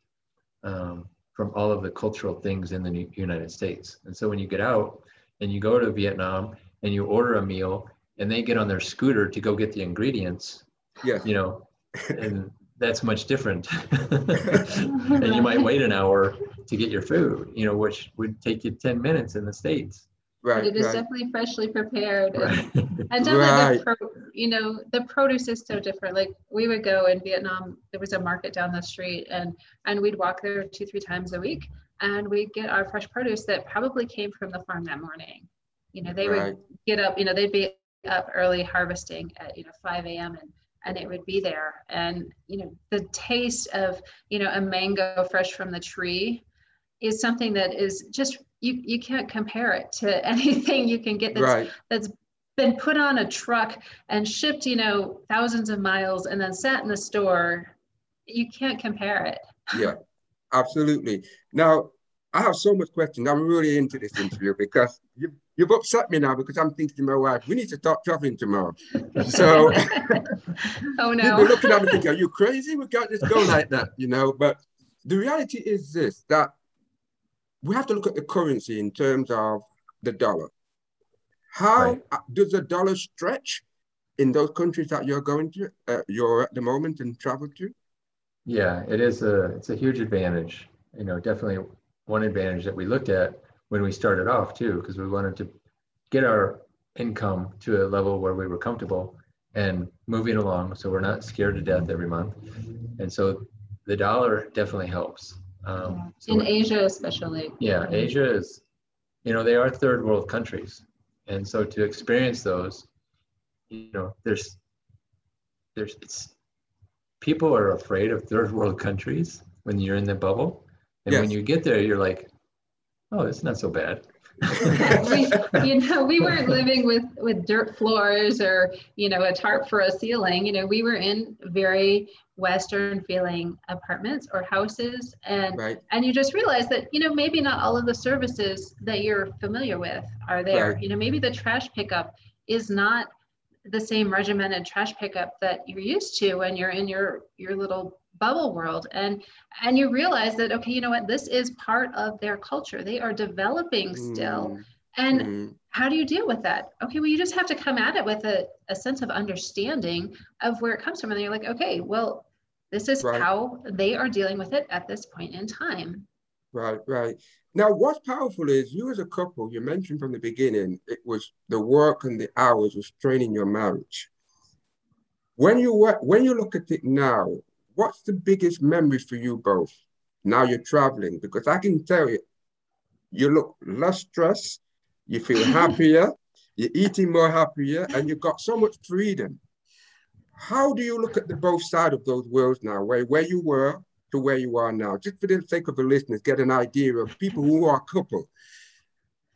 um, from all of the cultural things in the United States. And so when you get out and you go to Vietnam and you order a meal and they get on their scooter to go get the ingredients, yes. you know, and that's much different. and you might wait an hour to get your food, you know, which would take you 10 minutes in the States. Right. It is right. definitely freshly prepared. Right. And, and definitely right. the pro, you know, the produce is so different. Like we would go in Vietnam, there was a market down the street and and we'd walk there two, three times a week and we'd get our fresh produce that probably came from the farm that morning. You know, they would get up, you know, they'd be up early harvesting at, you know, 5 a.m. and and it would be there. And you know, the taste of, you know, a mango fresh from the tree is something that is just you you can't compare it to anything you can get that's right. that's been put on a truck and shipped you know thousands of miles and then sat in the store you can't compare it. Yeah absolutely. Now i have so much questions. I'm really into this interview because you, you've upset me now because i'm thinking to my wife we need to start traveling tomorrow. So oh no. You're looking at me thinking are you crazy? We can't just go like that you know? But the reality is this that we have to look at the currency in terms of the dollar. How right. does the dollar stretch in those countries that you're going to, uh, you're at the moment and travel to? Yeah, it is a it's a huge advantage. You know, definitely one advantage that we looked at when we started off too, because we wanted to get our income to a level where we were comfortable and moving along, so we're not scared to death every month. And so the dollar definitely helps. Um, so in Asia, especially. Yeah, Asia is, you know, they are third world countries, and so to experience those, you know, there's, there's, it's, people are afraid of third world countries when you're in the bubble, and yes. when you get there, you're like, oh, it's not so bad. we, you know, we weren't living with with dirt floors or you know a tarp for a ceiling. You know, we were in very Western feeling apartments or houses, and right. and you just realize that you know maybe not all of the services that you're familiar with are there. Right. You know, maybe the trash pickup is not the same regimented trash pickup that you're used to when you're in your your little bubble world and and you realize that okay you know what this is part of their culture they are developing still mm. and mm. how do you deal with that okay well you just have to come at it with a, a sense of understanding of where it comes from and you're like okay well this is right. how they are dealing with it at this point in time right right now what's powerful is you as a couple you mentioned from the beginning it was the work and the hours was straining your marriage when you when you look at it now what's the biggest memory for you both now you're traveling? Because I can tell you, you look less stressed, you feel happier, you're eating more happier, and you've got so much freedom. How do you look at the both sides of those worlds now, where, where you were to where you are now? Just for the sake of the listeners, get an idea of people who are couple.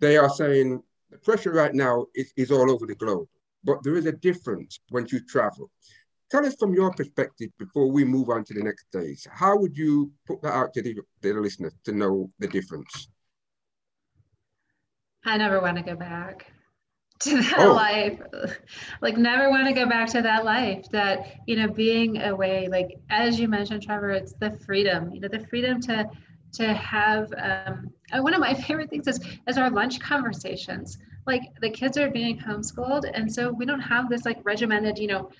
They are saying the pressure right now is, is all over the globe, but there is a difference when you travel. Tell us from your perspective before we move on to the next stage. How would you put that out to the, the listeners to know the difference? I never want to go back to that oh. life like never want to go back to that life that you know being away like as you mentioned trevor it's the freedom you know the freedom to to have um, one of my favorite things is is our lunch conversations like the kids are being homeschooled and so we don't have this like regimented you know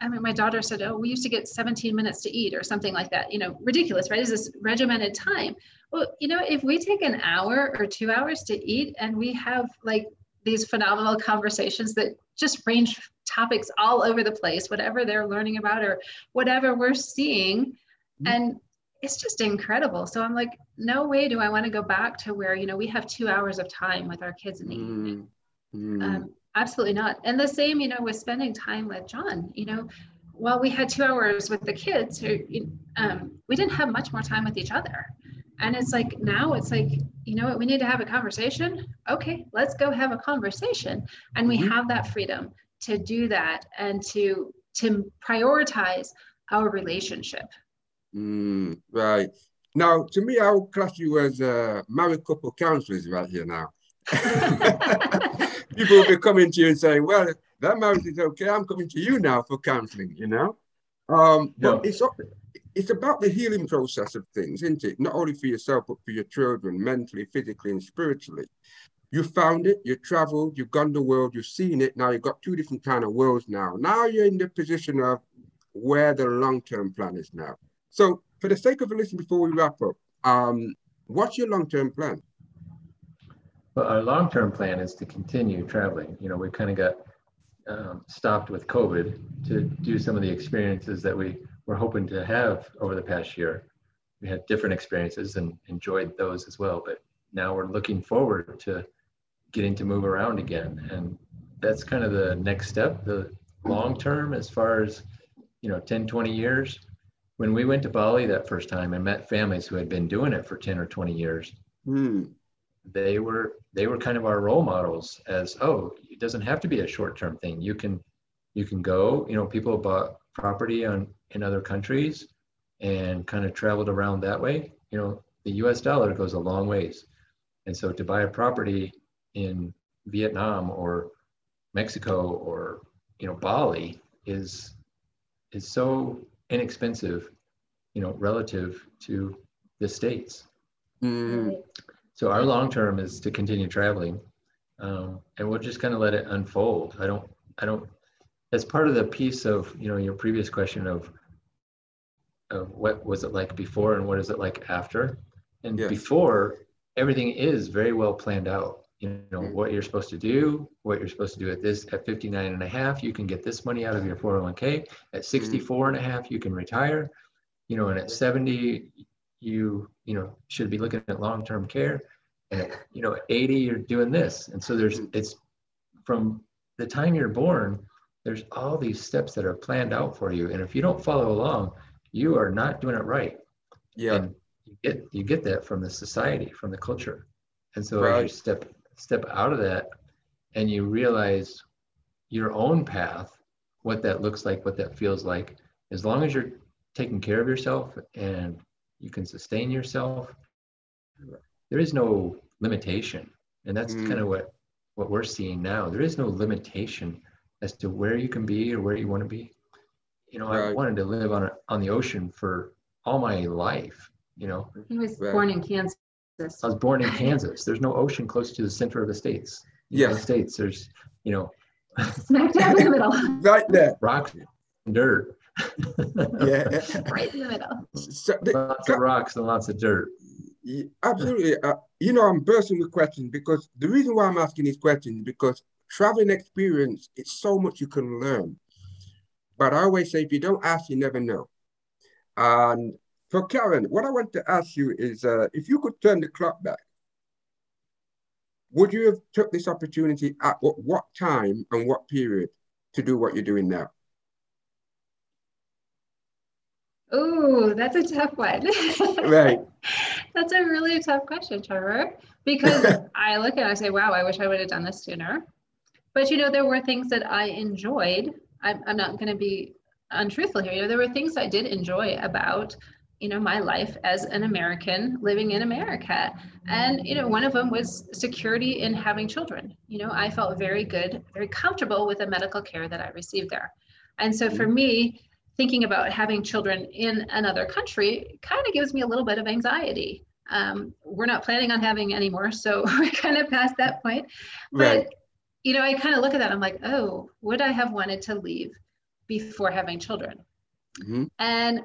I mean, my daughter said, "Oh, we used to get 17 minutes to eat, or something like that." You know, ridiculous, right? Is this regimented time? Well, you know, if we take an hour or two hours to eat, and we have like these phenomenal conversations that just range topics all over the place, whatever they're learning about or whatever we're seeing. Mm-hmm. And it's just incredible. So I'm like, no way do I want to go back to where, you know, we have two hours of time with our kids in the mm-hmm. evening. Um, absolutely not. And the same, you know, with spending time with John, you know, while we had two hours with the kids, um, we didn't have much more time with each other. And it's like now it's like, you know what, we need to have a conversation. Okay, let's go have a conversation. And we mm-hmm. have that freedom to do that and to to prioritize our relationship. Mm, right. Now, to me, I would class you as a married couple counselors right here now. People will be coming to you and saying, well, that marriage is okay. I'm coming to you now for counseling, you know? Um, but it's it's about the healing process of things, isn't it? Not only for yourself, but for your children, mentally, physically, and spiritually. You found it, you traveled, you've gone the world, you've seen it. Now you've got two different kind of worlds now. Now you're in the position of where the long-term plan is now. So for the sake of a listen before we wrap up, um, what's your long-term plan? Well, our long-term plan is to continue traveling. You know, we kind of got um, stopped with COVID to do some of the experiences that we we're hoping to have over the past year. We had different experiences and enjoyed those as well, but now we're looking forward to getting to move around again. And that's kind of the next step, the long term as far as, you know, 10, 20 years. When we went to Bali that first time and met families who had been doing it for 10 or 20 years, mm. They were they were kind of our role models as, oh, it doesn't have to be a short-term thing. You can you can go, you know, people bought property on in other countries and kind of traveled around that way, you know, the US dollar goes a long ways. And so to buy a property in Vietnam or Mexico or you know Bali is is so inexpensive, you know, relative to the states. Mm-hmm. So our long term is to continue traveling, um, and we'll just kind of let it unfold. I don't I don't as part of the piece of you know your previous question of of what was it like before and what is it like after and yes. before everything is very well planned out you know mm-hmm. what you're supposed to do what you're supposed to do at this at 59 and a half you can get this money out of your 401k at mm-hmm. 64 and a half you can retire you know and at 70 you you know should be looking at long-term care. And at, you know 80 you're doing this. And so there's mm-hmm. it's from the time you're born there's all these steps that are planned out for you. And if you don't follow along you are not doing it right. Yeah. And you get you get that from the society from the culture. And so right. you step step out of that and you realize your own path what that looks like what that feels like as long as you're taking care of yourself and you can sustain yourself there is no limitation and that's mm. kind of what what we're seeing now there is no limitation as to where you can be or where you want to be. You know, right. I wanted to live on a, on the ocean for all my life. You know, he was right. born in Kansas. I was born in Kansas. There's no ocean close to the center of the states. Yeah, the states. There's, you know, smack dab in the middle. Right there. Rocks and dirt. Yeah. right in the middle. So the, lots of rocks and lots of dirt. Yeah, absolutely. Uh, you know, I'm bursting with questions because the reason why I'm asking these questions because traveling experience, it's so much you can learn. But I always say, if you don't ask, you never know. And for Karen, what I want to ask you is, uh, if you could turn the clock back, would you have took this opportunity at what, what time and what period to do what you're doing now? Oh, that's a tough one. right. That's a really tough question, Trevor, because I look at it and I say, wow, I wish I would have done this sooner but you know there were things that i enjoyed i'm, I'm not going to be untruthful here. You know, there were things I did enjoy about you know my life as an american living in america and you know one of them was security in having children you know i felt very good very comfortable with the medical care that i received there and so for mm-hmm. me thinking about having children in another country kind of gives me a little bit of anxiety um, we're not planning on having anymore so we're kind of past that point but right. you know i kind of look at that i'm like oh would i have wanted to leave before having children mm-hmm. and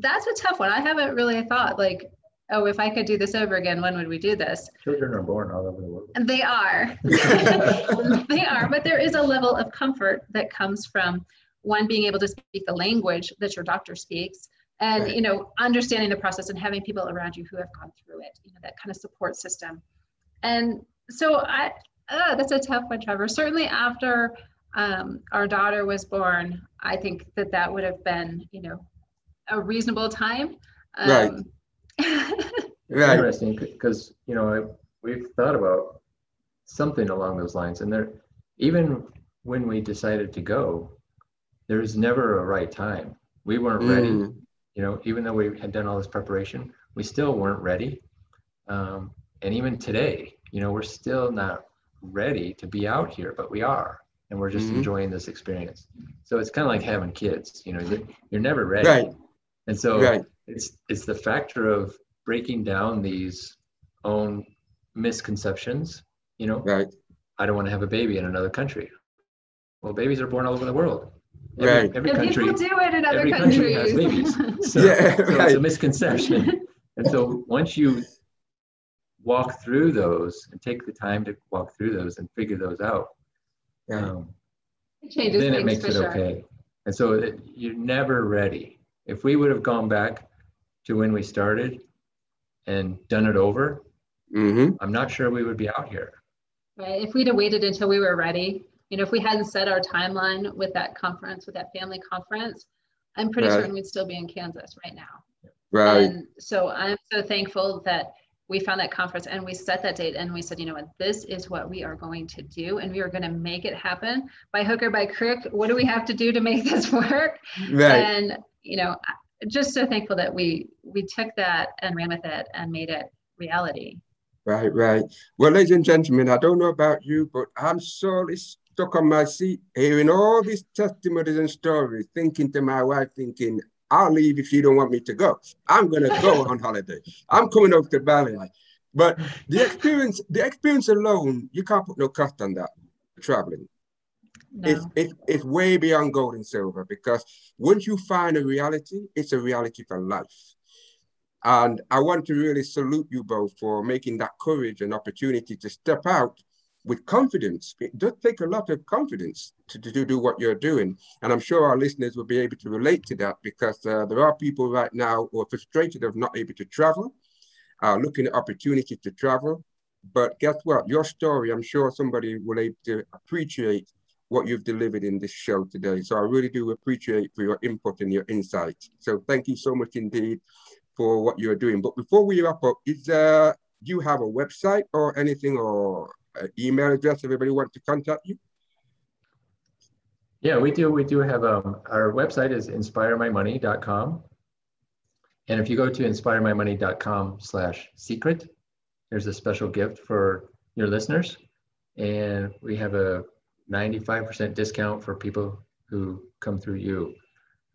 that's a tough one. I haven't really thought like, oh, if I could do this over again, when would we do this? Children are born all over the world. And they are. they are, but there is a level of comfort that comes from one being able to speak the language that your doctor speaks and right. you know understanding the process and having people around you who have gone through it you know that kind of support system and so i uh, that's a tough one trevor certainly after um, our daughter was born i think that that would have been you know a reasonable time. Um, right. right. Interesting because you know I, we've thought about something along those lines, and there, even when we decided to go, there was never a right time. We weren't mm. ready. You know, even though we had done all this preparation, we still weren't ready. Um, and even today, you know, we're still not ready to be out here, but we are and we're just mm-hmm. enjoying this experience. So it's kind of like having kids. You know, you're never ready. Right. And so right. it's it's the factor of breaking down these own misconceptions. You know, right. I don't want to have a baby in another country. Well, babies are born all over the world. Every, right. every country, people do it in other every countries. country has babies. So, yeah, so it's a misconception. and so once you walk through those and take the time to walk through those and figure those out, yeah. um, it then it makes it sure. okay. And so it, you're never ready if we would have gone back to when we started and done it over, mm-hmm. I'm not sure we would be out here. Right. If we'd have waited until we were ready, you know, if we hadn't set our timeline with that conference, with that family conference, I'm pretty right. certain we'd still be in Kansas right now. Right. And so I'm so thankful that we found that conference and we set that date and we said, you know what, this is what we are going to do and we are going to make it happen by hook or by crook. What do we have to do to make this work? Right. And you know, just so thankful that we we took that and ran with it and made it reality. Right, right. Well, ladies and gentlemen, I don't know about you, but I'm sorely stuck on my seat hearing all these testimonies and stories, thinking to my wife, thinking, I'll leave if you don't want me to go. I'm gonna go on holiday. I'm coming over to Bali. But the experience, the experience alone, you can't put no cost on that traveling. No. It's, it's, it's way beyond gold and silver because once you find a reality, it's a reality for life. And I want to really salute you both for making that courage and opportunity to step out with confidence. It does take a lot of confidence to, to, do what you're doing. And I'm sure our listeners will be able to relate to that because uh, there are people right now who are frustrated of not able to travel, uh, looking at opportunity to travel. But guess what? Your story, I'm sure somebody will be able to appreciate what you've delivered in this show today. So I really do appreciate for your input and your insight. So thank you so much indeed for what you're doing. But before we wrap up, is there, do you have a website or anything or email address everybody wants to contact you? Yeah, we do. We do have um, our website is inspiremymoney.com. And if you go to inspiremymoney.com slash secret, there's a special gift for your listeners. And we have a 95% discount for people who come through you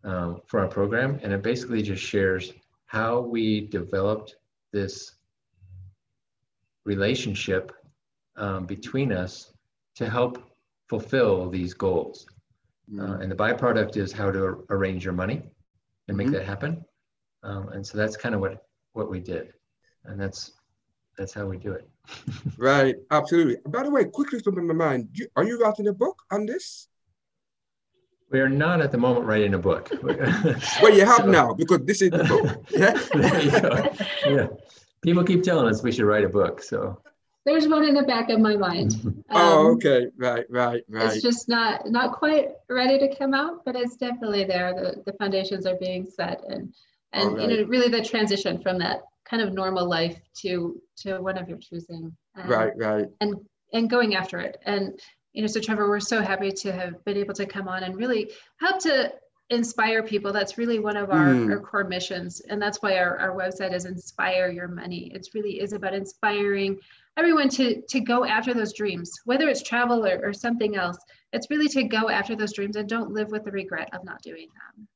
um, for our program. And it basically just shares how we developed this relationship um, between us to help fulfill these goals. Uh, and the byproduct is how to arrange your money and make mm-hmm. that happen. Um, and so that's kind of what what we did, and that's that's how we do it. right, absolutely. By the way, quickly something in my mind, you, are you writing a book on this? We are not at the moment writing a book. well, you have so, now because this is the book. Yeah. yeah. People keep telling us we should write a book. So there's one in the back of my mind. Oh, um, oh, okay. Right, right, right. It's just not not quite ready to come out, but it's definitely there. The the foundations are being set and and right. you know really the transition from that kind of normal life to to one of your choosing um, right right and and going after it and you know so trevor we're so happy to have been able to come on and really help to inspire people. That's really one of our, mm. our core missions. And that's why our, our website is Inspire Your Money. It's really is about inspiring everyone to, to go after those dreams, whether it's travel or, or something else. It's really to go after those dreams and don't live with the regret of not doing them.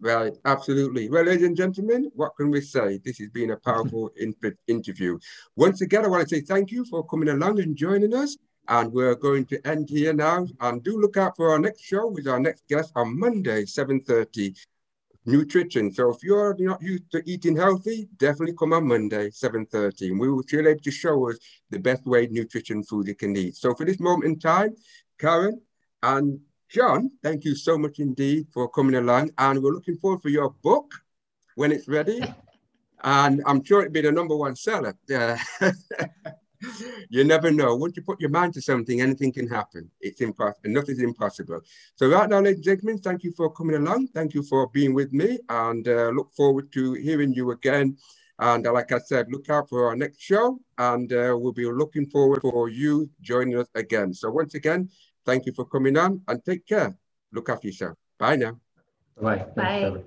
Right, absolutely. Well, ladies and gentlemen, what can we say? This has been a powerful in interview. Once again, I want to say thank you for coming along and joining us. And we're going to end here now. And do look out for our next show with our next guest on Monday, 7.30, nutrition. So if you're not used to eating healthy, definitely come on Monday, 7.30. And we will be able to show us the best way nutrition food you can eat. So for this moment in time, Karen and John, thank you so much indeed for coming along. And we're looking forward for your book when it's ready. And I'm sure it'll be the number one seller. Yeah. you never know. Once you put your mind to something, anything can happen. It's impossible. Nothing's impossible. So right now, ladies and gentlemen, thank you for coming along. Thank you for being with me and uh, look forward to hearing you again. And uh, like I said, look out for our next show and uh, we'll be looking forward for you joining us again. So once again, thank you for coming on and take care. Look after yourself. Bye now. Bye. Bye.